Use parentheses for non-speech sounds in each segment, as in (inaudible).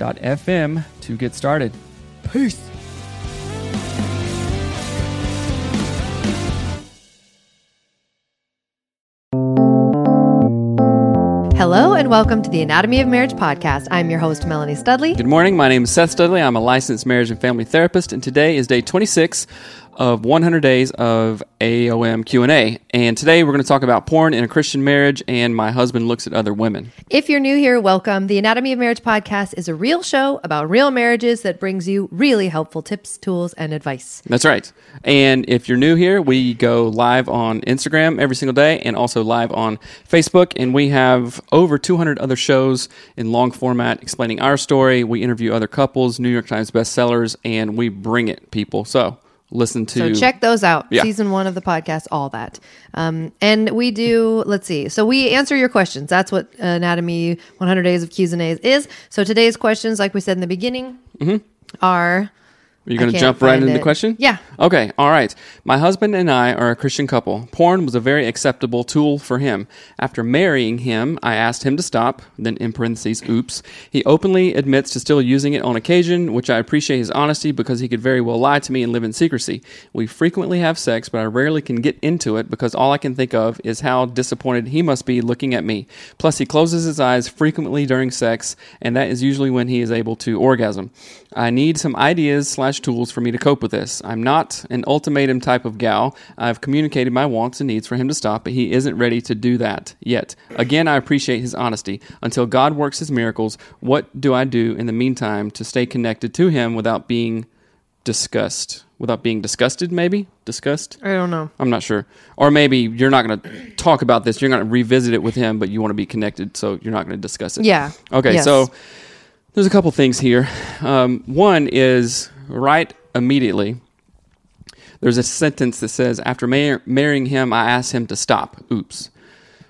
anchor.fm to get started. Peace. Hello, and welcome to the Anatomy of Marriage podcast. I'm your host, Melanie Studley. Good morning. My name is Seth Studley. I'm a licensed marriage and family therapist, and today is day 26 of 100 days of AOM Q&A. And today we're going to talk about porn in a Christian marriage and my husband looks at other women. If you're new here, welcome. The Anatomy of Marriage podcast is a real show about real marriages that brings you really helpful tips, tools, and advice. That's right. And if you're new here, we go live on Instagram every single day and also live on Facebook. And we have over 200 other shows in long format explaining our story. We interview other couples, New York Times bestsellers, and we bring it, people. So listen to. So check those out. Yeah. Season one of the podcast, all that. Um, and we do, let's see. So we answer your questions. That's what Anatomy 100 Days of Q's and A's is. So today's questions, like we said in the beginning, are. Are you going to jump right into the question? Yeah. Okay, all right. My husband and I are a Christian couple. Porn was a very acceptable tool for him. After marrying him, I asked him to stop, then in parentheses, oops. He openly admits to still using it on occasion, which I appreciate his honesty because he could very well lie to me and live in secrecy. We frequently have sex, but I rarely can get into it because all I can think of is how disappointed he must be looking at me. Plus, he closes his eyes frequently during sex, and that is usually when he is able to orgasm. I need some ideas slash tools for me to cope with this. I'm not an ultimatum type of gal. I've communicated my wants and needs for him to stop, but he isn't ready to do that yet. Again, I appreciate his honesty. Until God works his miracles, what do I do in the meantime to stay connected to him without being disgust? Without being disgusted, maybe? Disgust? I don't know. I'm not sure. Or maybe you're not going to talk about this. You're going to revisit it with him, but you want to be connected, so you're not going to discuss it. Yeah. Okay, Yes. so there's a couple things here. Um, one is right immediately. There's a sentence that says, "After mar- marrying him, I asked him to stop." Oops.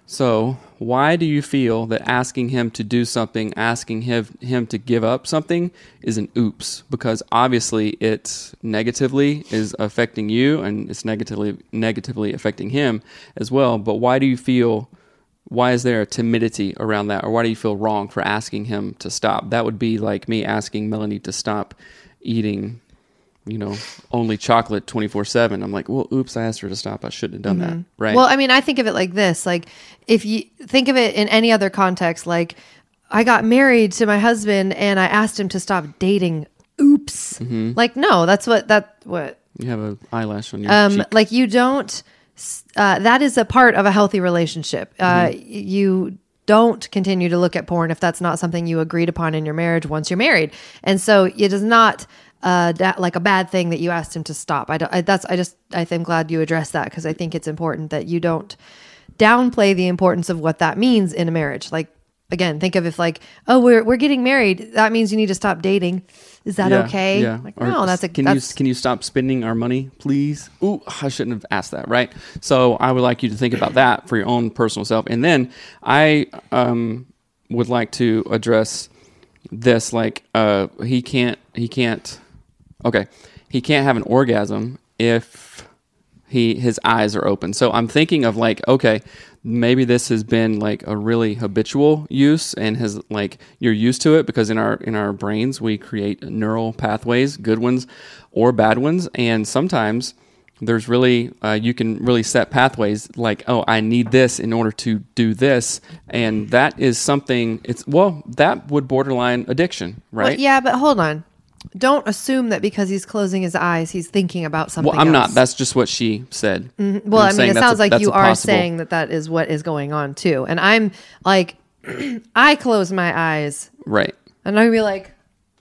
So why do you feel that asking him to do something, asking him him to give up something, is an oops? Because obviously it negatively is affecting you, and it's negatively negatively affecting him as well. But why do you feel? Why is there a timidity around that or why do you feel wrong for asking him to stop that would be like me asking melanie to stop eating you know only chocolate 24-7 i'm like well oops i asked her to stop i shouldn't have done that right Well, I mean, I think of it like this: like if you think of it in any other context, like I got married to my husband and I asked him to stop dating. Oops. Mm-hmm. Like no, that's what that what you have an eyelash on your um cheek. like you don't. Uh, that is a part of a healthy relationship. Uh, Mm-hmm. you don't continue to look at porn if that's not something you agreed upon in your marriage once you're married, and so it is not. Uh, that, like a bad thing that you asked him to stop. I, don't, I that's I just I am glad you addressed that because I think it's important that you don't downplay the importance of what that means in a marriage. Like again, think of if like, oh, we're we're getting married, that means you need to stop dating. Is that Yeah, okay? Yeah. Like, Or no, that's a can that's, you can you stop spending our money, please? Ooh, I shouldn't have asked that, right? So I would like you to think about that for your own personal self, and then I um, would like to address this. Like, uh, he can't he can't Okay, he can't have an orgasm if he his eyes are open. So I'm thinking of like, okay, maybe this has been like a really habitual use and has like you're used to it because in our in our brains we create neural pathways, good ones or bad ones, and sometimes there's really uh, you can really set pathways like oh i need this in order to do this and that is something it's well that would borderline addiction right Well, yeah, but hold on. Don't assume that because he's closing his eyes, he's thinking about something. well i'm not that's just what she said mm-hmm. Well, I'm I mean, it sounds a- like you are possible- saying that that is what is going on too. And I'm like, (clears throat) I close my eyes right and I'd be like,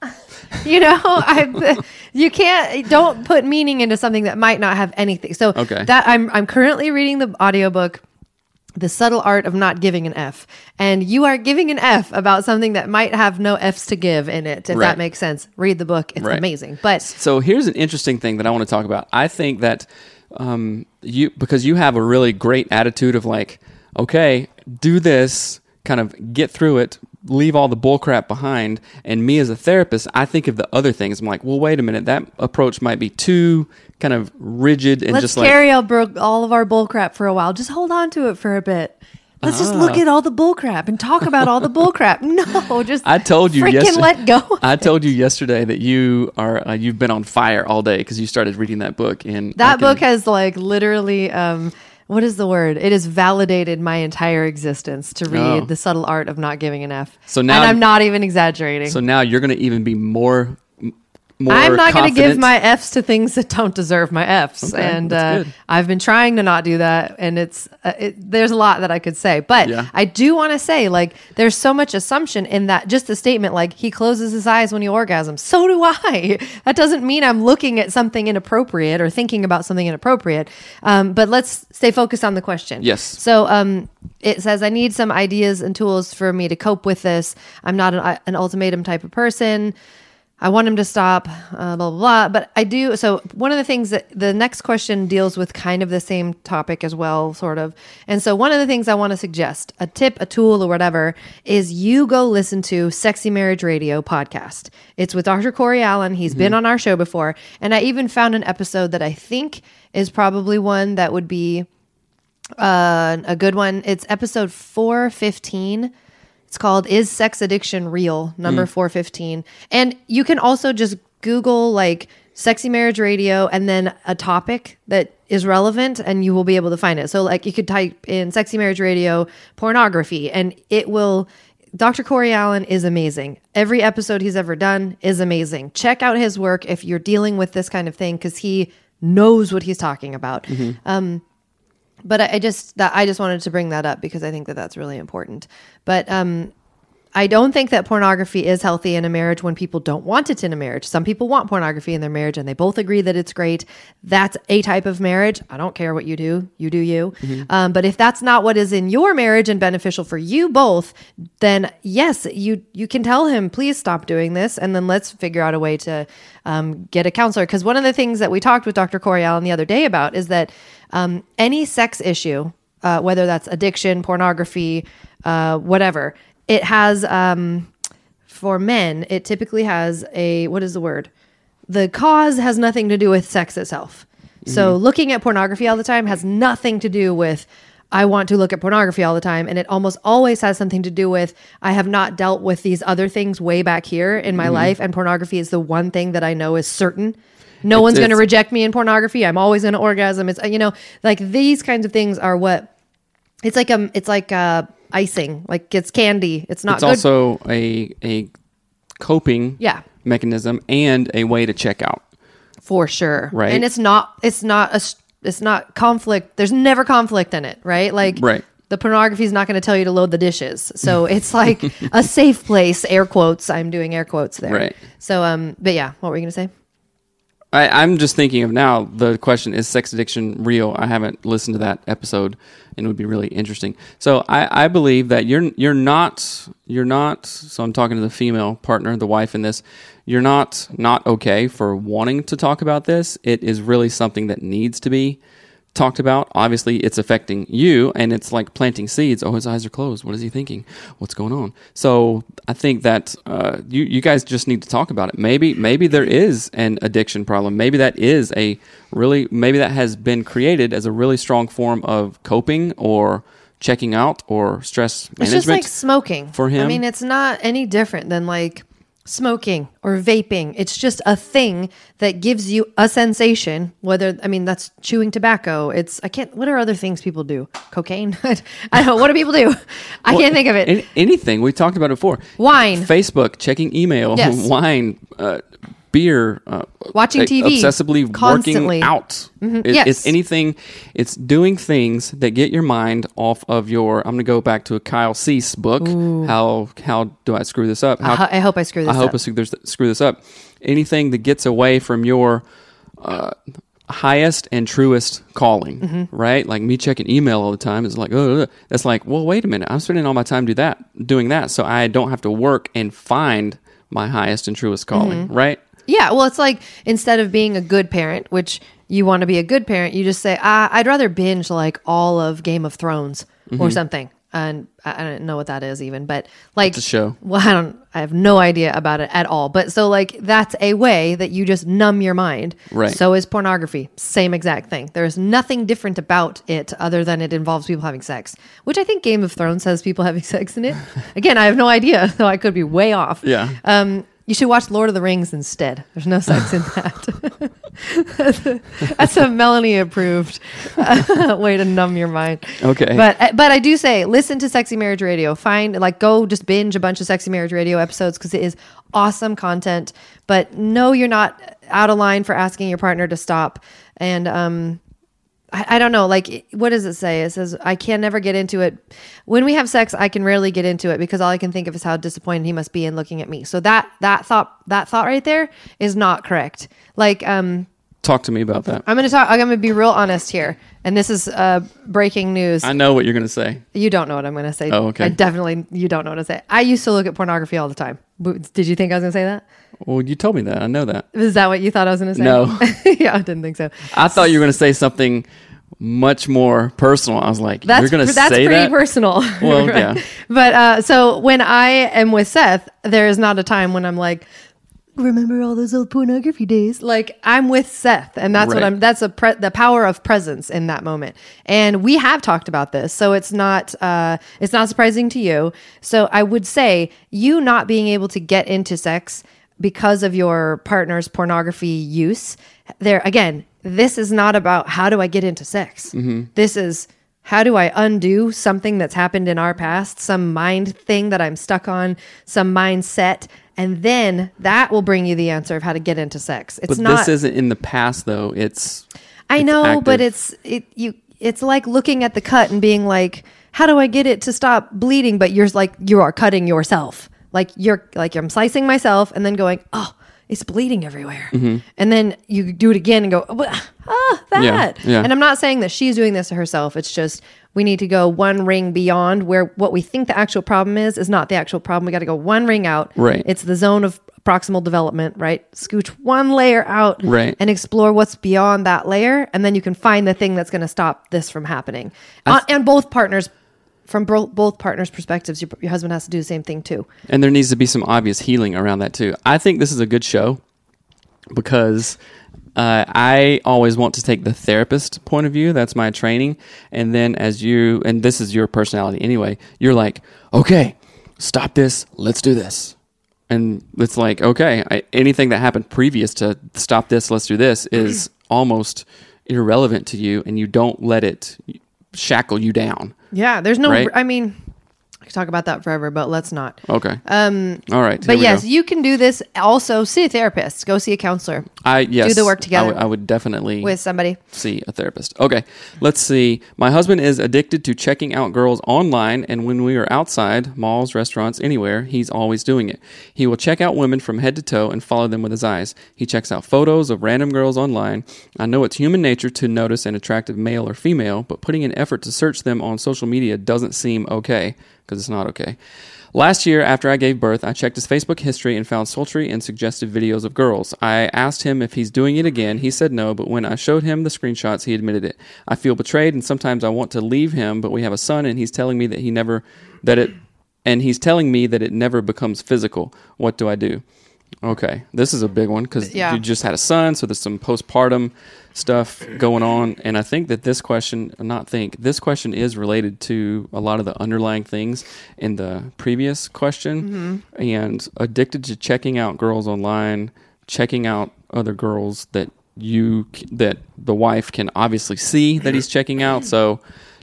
(laughs) you know, I (laughs) you can't don't put meaning into something that might not have anything. So Okay. that I'm I'm currently reading the audiobook the subtle art of not giving an F. And you are giving an F about something that might have no F's to give in it, if Right. that makes sense. Read the book. It's Right. amazing. But So here's an interesting thing that I want to talk about. I think that um, you because you have a really great attitude of like, okay, do this, kind of get through it, leave all the bullcrap behind. And me as a therapist, I think of the other things. I'm like, well, wait a minute, that approach might be too kind of rigid and let's just like carry all, bro- all of our bullcrap for a while. Just hold on to it for a bit. Let's just look Ah. at all the bullcrap and talk about all the bullcrap. (laughs) No, just I told you freaking yesterday. let go. I told you yesterday that you are uh, you've been on fire all day because you started reading that book and that can- book has like literally um what is the word it has validated my entire existence to read Oh. the subtle art of not giving an f So now- and i'm not even exaggerating So now you're going to even be more. I'm not going to give my f's to things that don't deserve my f's Okay, and uh, i've been trying to not do that and it's uh, it, there's a lot that i could say but Yeah. i do want to say like there's so much assumption in that just the statement like he closes his eyes when he orgasms so do (laughs) i that doesn't mean i'm looking at something inappropriate or thinking about something inappropriate um, but let's stay focused on the question Yes. so um, it says, I need some ideas and tools for me to cope with this. I'm not an, an ultimatum type of person. I want him to stop, uh, blah, blah, blah. But I do. So, one of the things that the next question deals with kind of the same topic as well, sort of. And so, one of the things I want to suggest, a tip, a tool, or whatever, is you go listen to Sexy Marriage Radio podcast. It's with Dr. Corey Allen. He's been on our show before. And I even found an episode that I think is probably one that would be uh, a good one. It's episode 415. It's called Is Sex Addiction Real? Number mm. 415. And you can also just Google like sexy marriage radio and then a topic that is relevant and you will be able to find it. So like you could type in sexy marriage radio pornography and it will Dr. Corey Allen is amazing. Every episode he's ever done is amazing. Check out his work if you're dealing with this kind of thing because he knows what he's talking about mm-hmm. um, but I, I just that I just wanted to bring that up because I think that that's really important. But um, I don't think that pornography is healthy in a marriage when people don't want it in a marriage. Some people want pornography in their marriage and they both agree that it's great. That's a type of marriage. I don't care what you do, you do you. Um, but if that's not what is in your marriage and beneficial for you both, then yes, you you can tell him, please stop doing this, and then let's figure out a way to um, get a counselor. Because one of the things that we talked with Dr. Corey Allen the other day about is that um, any sex issue, uh, whether that's addiction, pornography, uh, whatever, it has um, for men. It typically has a what is the word? The cause has nothing to do with sex itself. So looking at pornography all the time has nothing to do with. I want to look at pornography all the time. And it almost always has something to do with I have not dealt with these other things way back here in my life. And pornography is the one thing that I know is certain. No one's going to reject me in pornography. I'm always going to orgasm. It's, you know, like these kinds of things are what it's like, um, it's like, uh, icing, like it's candy. It's not It's good. also a a coping Yeah. mechanism and a way to check out. for sure Right. and it's not it's not a it's not conflict there's never conflict in it right like Right. the pornography is not going to tell you to load the dishes so (laughs) it's like a safe place air quotes i'm doing air quotes there Right. so um but yeah what were you going to say I, I'm just thinking of now. The question is sex addiction real? I haven't listened to that episode, and it would be really interesting. So I, I believe that you're you're not you're not. So I'm talking to the female partner, the wife in this. You're not not okay for wanting to talk about this. It is really something that needs to be talked about. Obviously, it's affecting you, and it's like planting seeds. Oh, his eyes are closed. What is he thinking? What's going on? So I think that uh, you you guys just need to talk about it. Maybe maybe there is an addiction problem. Maybe that is a really maybe that has been created as a really strong form of coping or checking out or stress It's management. just like smoking for him. I mean, it's not any different than like smoking or vaping. It's just a thing that gives you a sensation. Whether I mean that's chewing tobacco. It's I can't. What are other things people do? Cocaine. (laughs) I don't. know. What do people do? I can't think of it. An- anything we talked about it before. Wine. Facebook, checking email, Yes. (laughs) wine, uh, beer, uh, Watching TV obsessively constantly. Mm-hmm. working out. It- Yes. It's anything. It's doing things that get your mind off of your. I'm going to go back to a Kyle Cease book. How how do I screw this up? How, I ho- I hope I screw this I hope up. I screw this, screw this up. Anything that gets away from your uh, highest and truest calling, Mm-hmm. right? Like me checking email all the time is like, oh, that's like, well, wait a minute, I'm spending all my time do that, doing that, so I don't have to work and find my highest and truest calling, Mm-hmm. right? Yeah, well, it's like instead of being a good parent, which you want to be a good parent, you just say, ah, I'd rather binge like all of Game of Thrones Mm-hmm. or something. And I I don't know what that is even, but like a show. Well, I don't. I have no idea about it at all. But so like that's a way that you just numb your mind. Right. So is pornography. Same exact thing. There's nothing different about it other than it involves people having sex, which I think Game of Thrones has people (laughs) having sex in it. (laughs) Again, I have no idea, so I could be way off. Yeah. Um, you should watch Lord of the Rings instead. There's no sex in that. that's, (laughs) a, that's a Melanie approved uh, (laughs) way to numb your mind. Okay. But uh, but I do say listen to Sexy Marriage Radio. Find like go just binge a bunch of Sexy Marriage Radio episodes because it is awesome content. But no, you're not out of line for asking your partner to stop. And um, I, don't know, like, what does it say? It says, I can never get into it. When we have sex, I can rarely get into it because all I can think of is how disappointed he must be in looking at me. So that, that thought, that thought right there is not correct. Like, um, Talk to me about that. I'm going to talk, I'm going to be real honest here. And this is, uh, breaking news. I know what you're going to say. you don't know what I'm going to say. Oh, okay. I definitely, you don't know what to say. I used to look at pornography all the time. Did you think I was going to say that? Well, you told me that. I know that. Is that what you thought I was going to say? No. (laughs) yeah, I didn't think so. I thought you were going to say something much more personal. I was like, That's you're going to pr- that's pretty personal. (laughs) Well, yeah. But uh, so when I am with Seth, there is not a time when I'm like, remember all those old pornography days? Like I'm with Seth, and that's what I'm. That's a pre- the power of presence in that moment. And we have talked about this, so it's not uh, it's not surprising to you. So I would say you not being able to get into sex because of your partner's pornography use. There again, this is not about how do I get into sex. This is how do I undo something that's happened in our past, some mind thing that I'm stuck on, some mindset, and then that will bring you the answer of how to get into sex. It's But not this isn't in the past, though. It's I it's know, but it's it you it's like looking at the cut and being like, how do I get it to stop bleeding? But you're like you are cutting yourself. Like you're like I'm slicing myself and then going, oh, it's bleeding everywhere. And then you do it again and go, ah, that. Mm-hmm. Yeah, yeah. And I'm not saying that she's doing this to herself. It's just we need to go one ring beyond where what we think the actual problem is is not the actual problem. We got to go one ring out. Right. It's the zone of proximal development, right? Scooch one layer out Right. and explore what's beyond that layer and then you can find the thing that's going to stop this from happening uh, and both partners from bro- both partners perspectives your, your husband has to do the same thing too And there needs to be some obvious healing around that too. I think this is a good show because uh, I always want to take the therapist point of view. That's my training. And then as you, and this is your personality anyway, you're like, okay, stop this. Let's do this. And it's like, okay, I, anything that happened previous to stop this, let's do this (clears throat) is almost irrelevant to you. And you don't let it shackle you down. Yeah there's no Right. i mean could talk about that forever but let's not Okay. Um, All right. but yes go. you can do this also see a therapist go see a counselor I yes, Do the work together would- I would definitely with somebody see a therapist. Okay, let's see. My husband is addicted to checking out girls online, and when we are outside, malls, restaurants, anywhere, he's always doing it. He will check out women from head to toe and follow them with his eyes. He checks out photos of random girls online. I know it's human nature to notice an attractive male or female, but putting an effort to search them on social media doesn't seem okay. Because it's not okay. Last year, after I gave birth, I checked his Facebook history and found sultry and suggestive videos of girls. I asked him if he's doing it again. He said no, but when I showed him the screenshots, he admitted it. I feel betrayed, and sometimes I want to leave him, but we have a son, and he's telling me that he never, that it, and he's telling me that it never becomes physical. What do I do? Okay, this is a big one because Yeah. you just had a son, so there's some postpartum stuff going on, and I think that this question, not think, this question is related to a lot of the underlying things in the previous question, mm-hmm. and addicted to checking out girls online, checking out other girls that you that the wife can obviously see that he's checking out. So,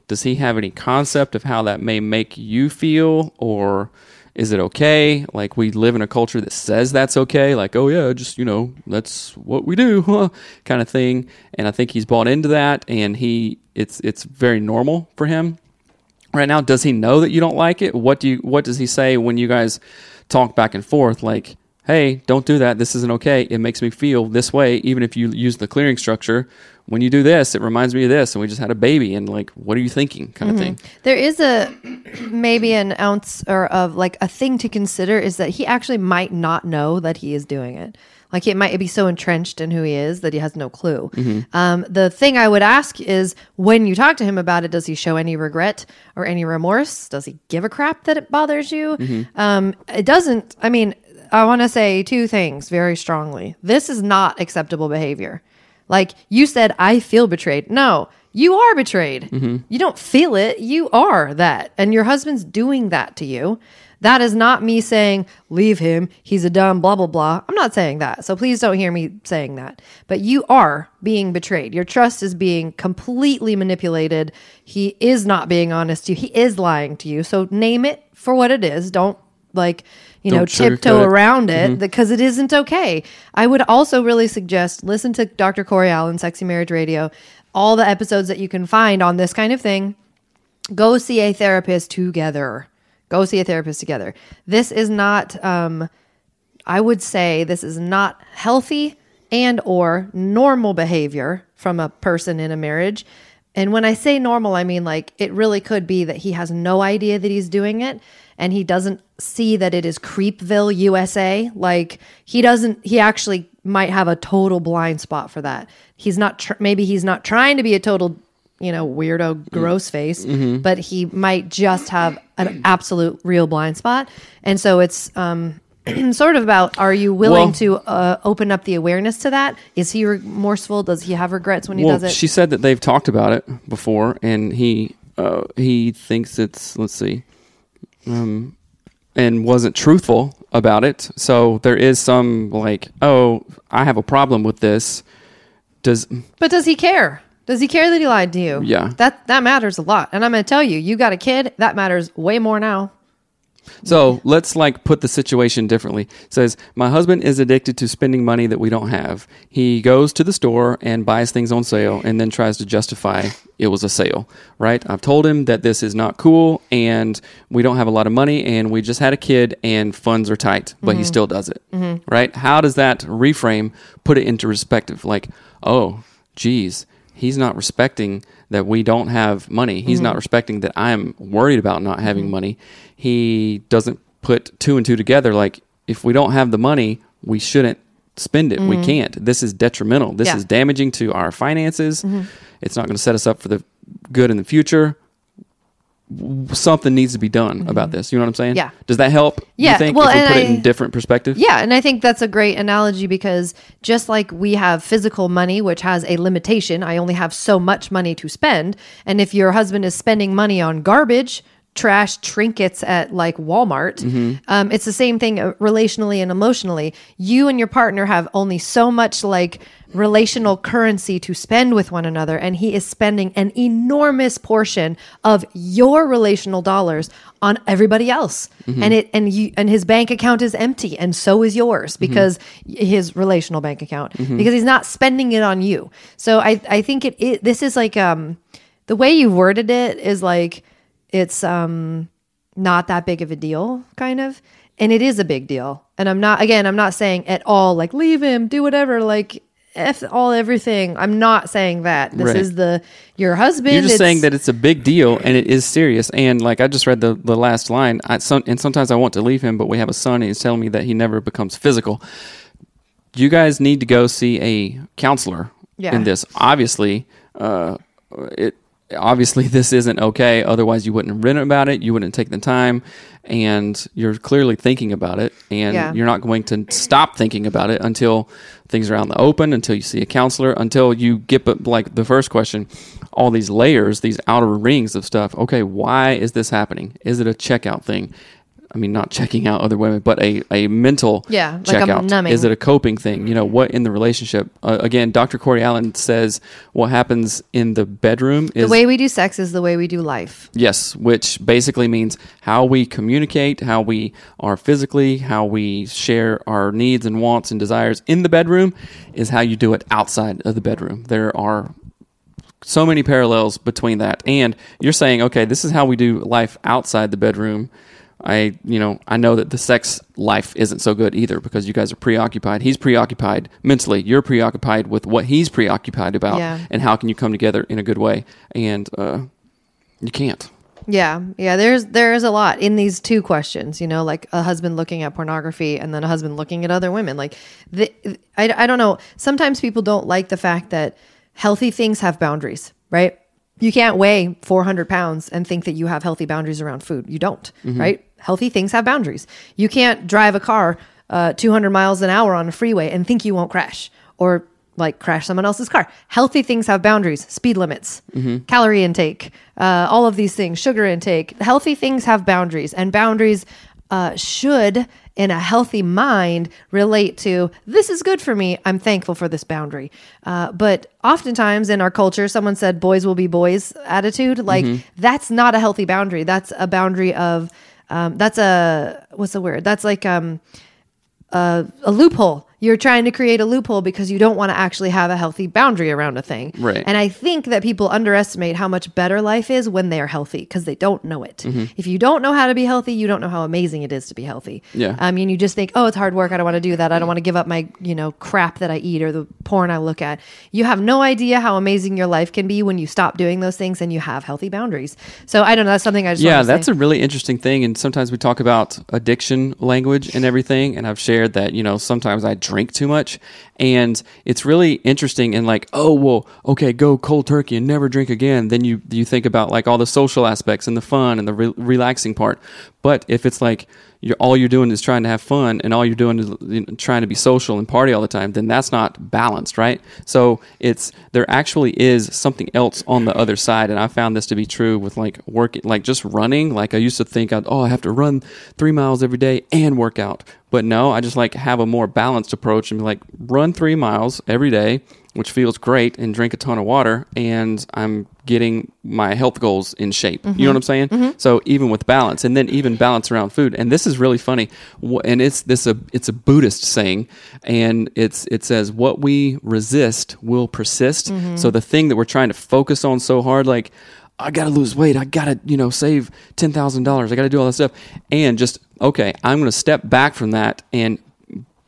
does he have any concept of how that may make you feel, or is it okay? Like we live in a culture that says that's okay, like oh yeah, just you know that's what we do, (laughs) huh, kind of thing. And I think he's bought into that, and he it's it's very normal for him right now. Does he know that you don't like it? What do you what does he say when you guys talk back and forth? Like hey, don't do that. This isn't okay. It makes me feel this way, even if you use the clearing structure. When you do this, it reminds me of this, and we just had a baby, and like, what are you thinking, kind of thing. There is a (clears throat) maybe an ounce or of like a thing to consider is that he actually might not know that he is doing it. Like it might be so entrenched in who he is that he has no clue. Um, the thing I would ask is when you talk to him about it, does he show any regret or any remorse? Does he give a crap that it bothers you? Um, it doesn't. I mean, I want to say two things very strongly. This is not acceptable behavior. Like you said, I feel betrayed. No, you are betrayed. Mm-hmm. You don't feel it. You are that. And your husband's doing that to you. That is not me saying, leave him. He's a dumb, blah, blah, blah. I'm not saying that. So please don't hear me saying that. But you are being betrayed. Your trust is being completely manipulated. He is not being honest to you. He is lying to you. So name it for what it is. Don't like, you know, Don't sugarcoat tiptoe it. around it because it isn't okay. I would also really suggest listen to Dr. Corey Allen, Sexy Marriage Radio, all the episodes that you can find on this kind of thing. Go see a therapist together. Go see a therapist together. This is not um I would say this is not healthy and or normal behavior from a person in a marriage. And when I say normal, I mean like it really could be that he has no idea that he's doing it and he doesn't see that it is Creepville, USA. Like he doesn't he actually might have a total blind spot for that. He's not tr- maybe he's not trying to be a total you know, weirdo, gross face, but he might just have an absolute real blind spot. And so it's um, (clears throat) sort of about are you willing Well- to uh, open up the awareness to that? Is he remorseful? Does he have regrets when he well, does it? she said that they've talked about it before, and he uh, he thinks it's let's see, um, and wasn't truthful about it. So there is some like, oh, I have a problem with this. Does but does he care? Does he care that he lied to you? Yeah. That that matters a lot. And I'm going to tell you, you got a kid, that matters way more now. So let's like put the situation differently. It says my husband is addicted to spending money that we don't have. He goes to the store and buys things on sale and then tries to justify it was a sale, right? I've told him that this is not cool and we don't have a lot of money and we just had a kid and funds are tight, but he mm-hmm. still does it. Mm-hmm. Right? How does that reframe put it into perspective like, "Oh, geez, he's not respecting that we don't have money. He's not mm-hmm. respecting that I'm worried about not having mm-hmm. money. He doesn't put two and two together. Like, if we don't have the money, we shouldn't spend it. We mm-hmm. can't. This is detrimental. This Yeah. is damaging to our finances. It's not going to set us up for the good in the future. Something needs to be done about mm-hmm. this. You know what I'm saying? Yeah. Does that help? Yeah, You think well, if we and put it in different perspective? Yeah, and I think that's a great analogy because just like we have physical money, which has a limitation, I only have so much money to spend. And if your husband is spending money on garbage, trash, trinkets at like Walmart, um, it's the same thing uh, relationally and emotionally. You and your partner have only so much like relational currency to spend with one another, and he is spending an enormous portion of your relational dollars on everybody else. And it and you and his bank account is empty and so is yours because his relational bank account because he's not spending it on you. So i i think it, it this is like um the way you worded it is like it's um not that big of a deal kind of and it is a big deal and i'm not again i'm not saying at all like leave him do whatever like F all everything. I'm not saying that. This Right. is the your husband. You're just saying that it's a big deal and it is serious. And like I just read the, the last line, I, some, and sometimes I want to leave him, but we have a son and he's telling me that he never becomes physical. You guys need to go see a counselor Yeah. in this. Obviously, uh, it obviously (laughs) this isn't okay. Otherwise, you wouldn't have written about it. You wouldn't take the time, and you're clearly thinking about it. And Yeah. you're not going to stop thinking about it until things are out in the open, until you see a counselor, until you get like the first question, all these layers, these outer rings of stuff. Okay, why is this happening? Is it a checkout thing? I mean, not checking out other women, but a, a mental Yeah, like checkout. numbing. Is it a coping thing? You know, what in the relationship? Uh, again, Dr. Corey Allen says what happens in the bedroom is the way we do sex is the way we do life. Yes, which basically means how we communicate, how we are physically, how we share our needs and wants and desires in the bedroom is how you do it outside of the bedroom. There are so many parallels between that. And you're saying, okay, this is how we do life outside the bedroom. I, you know, I know that the sex life isn't so good either because you guys are preoccupied. He's preoccupied mentally. You're preoccupied with what he's preoccupied about, Yeah. and how can you come together in a good way? And uh, you can't. Yeah, yeah. There's there is a lot in these two questions. You know, like a husband looking at pornography and then a husband looking at other women. Like, the, I I don't know. Sometimes people don't like the fact that healthy things have boundaries, right? You can't weigh 400 pounds and think that you have healthy boundaries around food. You don't, right? Healthy things have boundaries. You can't drive a car uh, 200 miles an hour on a freeway and think you won't crash or like crash someone else's car. Healthy things have boundaries, speed limits, calorie intake, uh, all of these things, sugar intake. Healthy things have boundaries, and boundaries uh, should, in a healthy mind, relate to this is good for me. I'm thankful for this boundary. Uh, but oftentimes in our culture, someone said boys will be boys attitude. Like that's not a healthy boundary. That's a boundary of, um, that's a, what's the word? That's like, um, a, a loophole. You're trying to create a loophole because you don't want to actually have a healthy boundary around a thing. Right. And I think that people underestimate how much better life is when they are healthy because they don't know it. Mm-hmm. If you don't know how to be healthy, you don't know how amazing it is to be healthy. Yeah. I mean, you just think, oh, it's hard work. I don't want to do that. I don't want to give up my, you know, crap that I eat or the porn I look at. You have no idea how amazing your life can be when you stop doing those things and you have healthy boundaries. So I don't know. That's something I just yeah that's say. a really interesting thing and sometimes we talk about addiction language and everything and i've shared that you know sometimes i drink too much. And it's really interesting and like oh well okay go cold turkey and never drink again. Then you you think about like all the social aspects and the fun and the re- relaxing part. But if it's like you're all you're doing is trying to have fun and all you're doing is you know, trying to be social and party all the time then that's not balanced right? So it's there actually is something else on the other side. And i found this to be true with like working like just running. Like i used to think I'd, oh i have to run three miles every day and work out but no i just like have a more balanced approach and be like run three miles every day which feels great and drink a ton of water and i'm getting my health goals in shape. You know mm-hmm. what i'm saying? Mm-hmm. So even with balance and then even balance around food. And this is really funny and it's this a it's a buddhist saying and it's it says what we resist will persist. Mm-hmm. So the thing that we're trying to focus on so hard like I gotta lose weight. I gotta, you know, save ten thousand dollars. I gotta do all this stuff, and just okay. I'm gonna step back from that and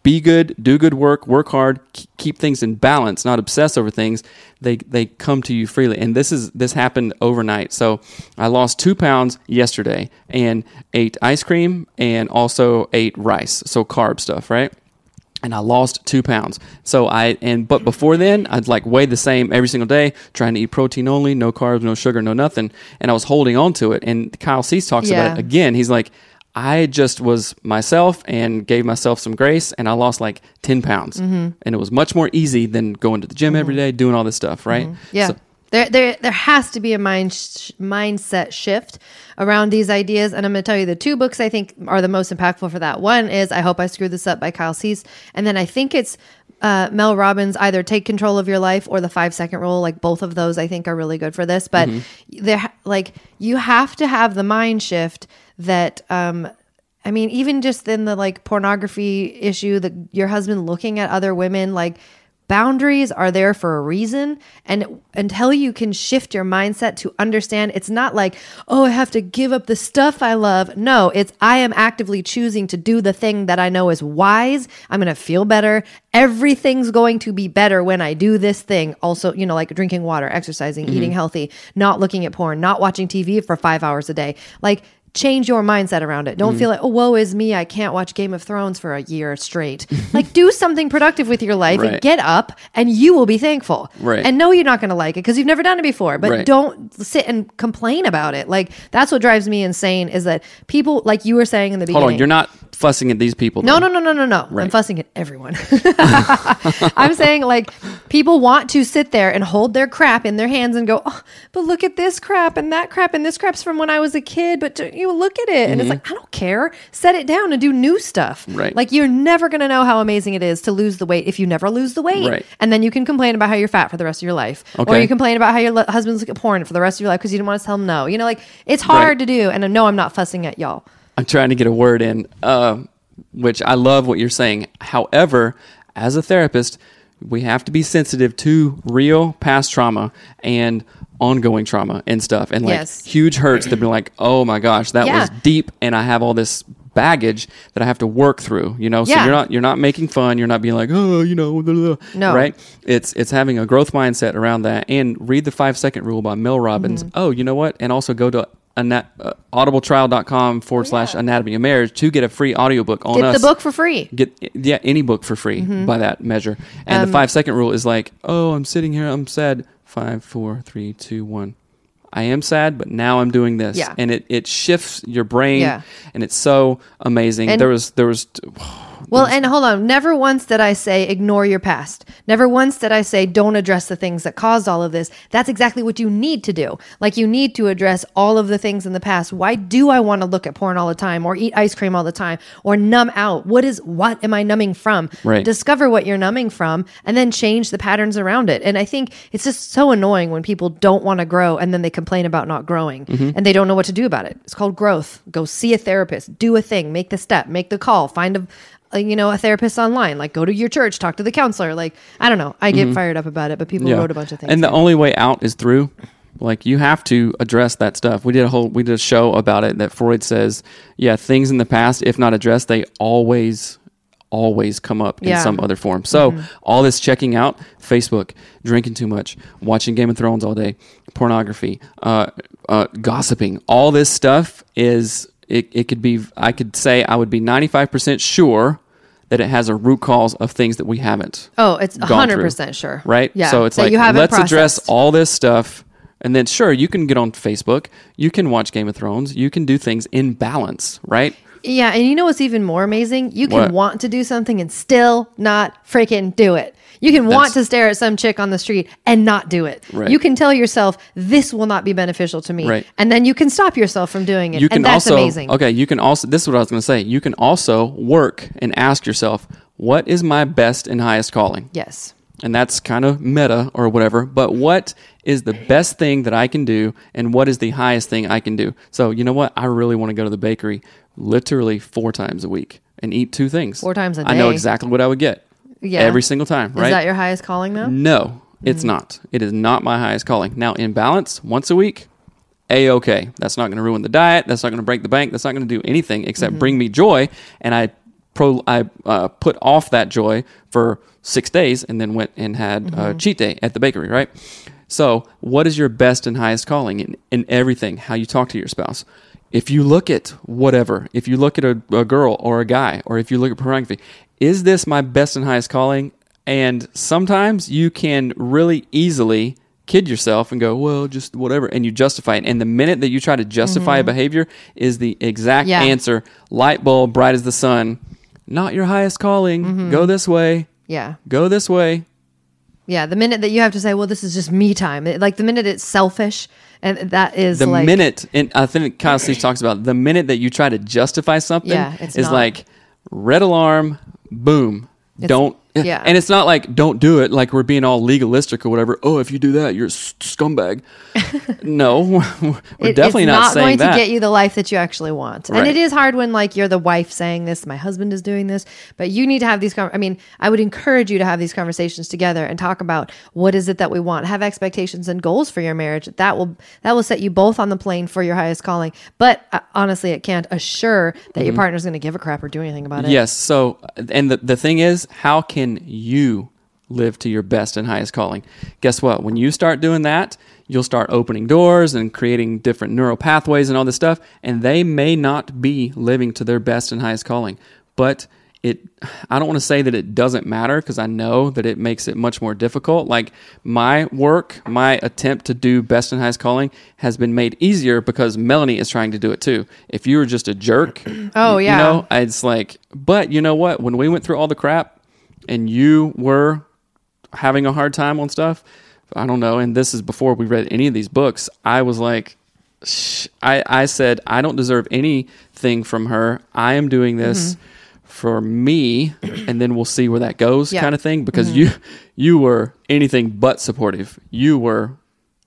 be good, do good work, work hard, keep things in balance, not obsess over things. They they come to you freely, and this is this happened overnight. So I lost two pounds yesterday and ate ice cream and also ate rice, so carb stuff, right? And I lost two pounds. So I and but before then I'd like weigh the same every single day, trying to eat protein only, no carbs, no sugar, no nothing, and I was holding on to it. And Kyle Cease talks Yeah. about it again. He's like, I just was myself and gave myself some grace, and I lost like ten pounds, Mm-hmm. and it was much more easy than going to the gym every day, doing all this stuff, right? Yeah. So- there, there, there has to be a mind sh- mindset shift around these ideas, and I'm going to tell you the two books I think are the most impactful for that. One is "I Hope I Screwed This Up" by Kyle Cease, and then I think it's uh, Mel Robbins, either "Take Control of Your Life" or "The Five Second Rule." Like both of those, I think are really good for this. But there, like you have to have the mind shift that um, I mean, even just in the like pornography issue, the your husband looking at other women, like Boundaries are there for a reason. And until you can shift your mindset to understand, it's not like, oh, I have to give up the stuff I love. No, it's I am actively choosing to do the thing that I know is wise. I'm going to feel better. Everything's going to be better when I do this thing. Also, you know, like drinking water, exercising, mm-hmm. eating healthy, not looking at porn, not watching TV for five hours a day. Like, change your mindset around it. Don't Mm-hmm. feel like, oh, woe is me. I can't watch Game of Thrones for a year straight. (laughs) like, do something productive with your life and get up, and you will be thankful. Right. And know you're not going to like it because you've never done it before, but Right. don't sit and complain about it. Like, that's what drives me insane is that people, like you were saying in the beginning, Hold on, you're not fussing at these people. no, though. no, no, no, no, no. I'm fussing at everyone. (laughs) I'm saying like people want to sit there and hold their crap in their hands and go, oh, but look at this crap and that crap and this crap's from when I was a kid. But do you look at it and it's like I don't care. Set it down and do new stuff. Mm-hmm. Right. Like you're never gonna know how amazing it is to lose the weight if you never lose the weight. Right. And then you can complain about how you're fat for the rest of your life, or you complain about how your le- husband's at porn for the rest of your life because you didn't want to tell him no. You know, like it's hard Right. to do. And no, I'm not fussing at y'all. I'm trying to get a word in, uh, which I love what you're saying. However, as a therapist, we have to be sensitive to real past trauma and ongoing trauma and stuff, and like Yes. huge hurts that be like, oh my gosh, that Yeah. was deep, and I have all this baggage that I have to work through. You know, so you're not you're not making fun. You're not being like, oh, you know, blah, blah." No. right? It's it's having a growth mindset around that, and read the five second rule by Mel Robbins. Mm-hmm. Oh, you know what? And also go to ana- uh, audibletrial.com forward slash anatomy of marriage to get a free audiobook on Get us the book for free. get yeah any book for free Mm-hmm. by that measure and Um, the five second rule is like oh i'm sitting here i'm sad five four three two one i am sad but now i'm doing this Yeah. and it, it shifts your brain Yeah. and it's so amazing And- there was there was Well, and hold on. Never once did I say ignore your past. Never once did I say don't address the things that caused all of this. That's exactly what you need to do. Like you need to address all of the things in the past. Why do I want to look at porn all the time or eat ice cream all the time or numb out? What is what am I numbing from? Right. Discover what you're numbing from and then change the patterns around it. And I think it's just so annoying when people don't want to grow and then they complain about not growing Mm-hmm. and they don't know what to do about it. It's called growth. Go see a therapist, do a thing, make the step, make the call, find a a, you know, a therapist online. Like, go to your church, talk to the counselor. Like, I don't know. I get fired up about it, but people wrote a bunch of things. Mm-hmm. and the only way out is through like you have to address that stuff we did a whole we did a show about it that freud says yeah things in the past if not addressed they always always come up in Yeah. some other form so all this checking out facebook drinking too much watching game of thrones all day pornography uh, uh, gossiping all this stuff is it, it could be i could say i would be 95% sure that it has a root cause of things that we haven't oh, it's gone through, 100% sure. right? Yeah. So it's that like you haven't let's address all this stuff, and then sure, you can get on Facebook, you can watch Game of Thrones, you can do things in balance, right? Yeah, and you know what's even more amazing? You can What? want to do something and still not freaking do it. You can want to stare at some chick on the street and not do it. Right. You can tell yourself this will not be beneficial to me, Right. and then you can stop yourself from doing it. You can and that's also amazing. okay. You can also this is what I was going to say. You can also work and ask yourself, what is my best and highest calling? Yes. and that's kind of meta or whatever. But what is the best thing that I can do, and what is the highest thing I can do? So you know what? I really want to go to the bakery literally four times a week and eat two things. Four times a day. I know exactly what I would get. Yeah. Every single time, right? Is that your highest calling though? no, it's not. It is not my highest calling. Now, in balance, once a week, a okay. That's not going to ruin the diet. That's not going to break the bank. That's not going to do anything except Mm-hmm. bring me joy. And I pro I uh, put off that joy for six days and then went and had a Mm-hmm. cheat day at the bakery. Right. So, what is your best and highest calling in, in everything? How you talk to your spouse. If you look at whatever, if you look at a, a girl or a guy, or if you look at pornography, is this my best and highest calling? And sometimes you can really easily kid yourself and go, well, just whatever, and you justify it. And the minute that you try to justify a mm-hmm. behavior is the exact Yeah. answer. Light bulb, bright as the sun. Not your highest calling. Mm-hmm. Go this way. Yeah. Go this way. Yeah. The minute that you have to say, well, this is just me time, like the minute it's selfish, and that is The like, minute, and I think Kyle Cease talks about the minute that you try to justify something Yeah, it's is not. like red alarm, boom. don't Yeah. And it's not like don't do it like we're being all legalistic or whatever. Oh, if you do that, you're a scumbag. (laughs) no, (laughs) we're It- definitely it's not, not saying going that. to get you the life that you actually want. And it is hard when like you're the wife saying this, my husband is doing this, but you need to have these con- I mean, I would encourage you to have these conversations together and talk about what is it that we want. Have expectations and goals for your marriage. That will that will set you both on the plane for your highest calling. But uh, honestly, it can't assure that Mm-hmm. your partner's going to give a crap or do anything about it. Yes. So, and the, the thing is, how can you live to your best and highest calling? Guess what? When you start doing that, you'll start opening doors and creating different neural pathways and all this stuff. And they may not be living to their best and highest calling, but it, I don't want to say that it doesn't matter because I know that it makes it much more difficult. Like my work, my attempt to do best and highest calling has been made easier because Melanie is trying to do it too. If you were just a jerk, Oh, yeah. you know, it's like, but you know what? When we went through all the crap and you were having a hard time on stuff, I don't know, and this is before we read any of these books, I was like, Shh. I, I said, I don't deserve anything from her. I am doing this mm-hmm. for me, and then we'll see where that goes, Yeah. kind of thing. Because mm-hmm. you you were anything but supportive. You were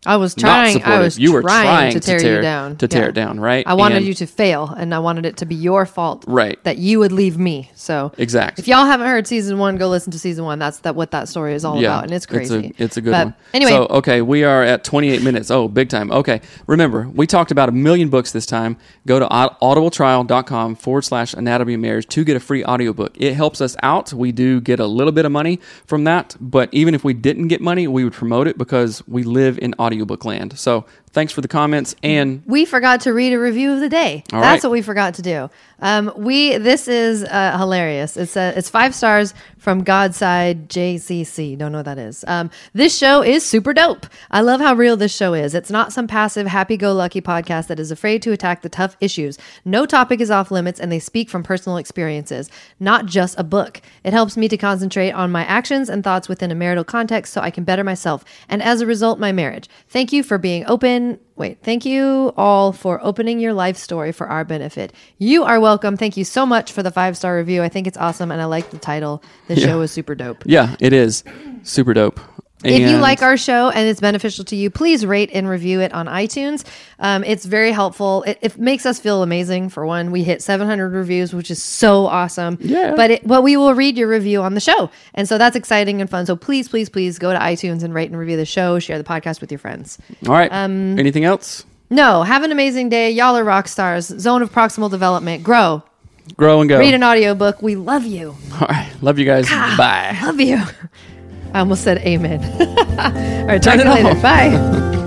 I was trying. I was you were trying, to tear, you down. to tear Yeah. it down, right? I wanted And- you to fail, and I wanted it to be your fault. Right. That you would leave me. So Exactly. If y'all haven't heard season one, go listen to season one. That's that what that story is all about, and it's crazy. It's a, it's a good But one. Anyway, so okay, we are at 28 minutes. Oh, big time. Okay, remember we talked about a million books this time. Go to au- audibletrial.com forward slash anatomy of marriage to get a free audiobook. It helps us out. We do get a little bit of money from that, but even if we didn't get money, we would promote it because we live in audiobook land. So thanks for the comments and we forgot to read a review of the day. All That's right. what we forgot to do. Um, we this is uh, hilarious. It's a, it's five stars from Godside JCC. Don't know what that is. Um, this show is super dope. I love how real this show is. It's not some passive, happy-go-lucky podcast that is afraid to attack the tough issues. No topic is off limits, and they speak from personal experiences, not just a book. It helps me to concentrate on my actions and thoughts within a marital context, so I can better myself and, as a result, my marriage. Thank you for being open. Wait, thank you all for opening your life story for our benefit. You are welcome. Thank you so much for the five star review. I think it's awesome, and I like the title. The Yeah. show is super dope. yeah, it is super dope. If you like our show and it's beneficial to you, please rate and review it on iTunes. Um, it's very helpful. It, it makes us feel amazing. For one, we hit 700 reviews, which is so awesome. Yeah. But it, but we will read your review on the show, and so that's exciting and fun. So please, please, please go to iTunes and rate and review the show. Share the podcast with your friends. all right, um, anything else? No, have an amazing day. Y'all are rock stars. Zone of proximal development. Grow. Grow and go. Read an audiobook. We love you. All right, love you guys. Bye. Love you. I almost said amen. (laughs) All right, talk to you later. Bye. (laughs)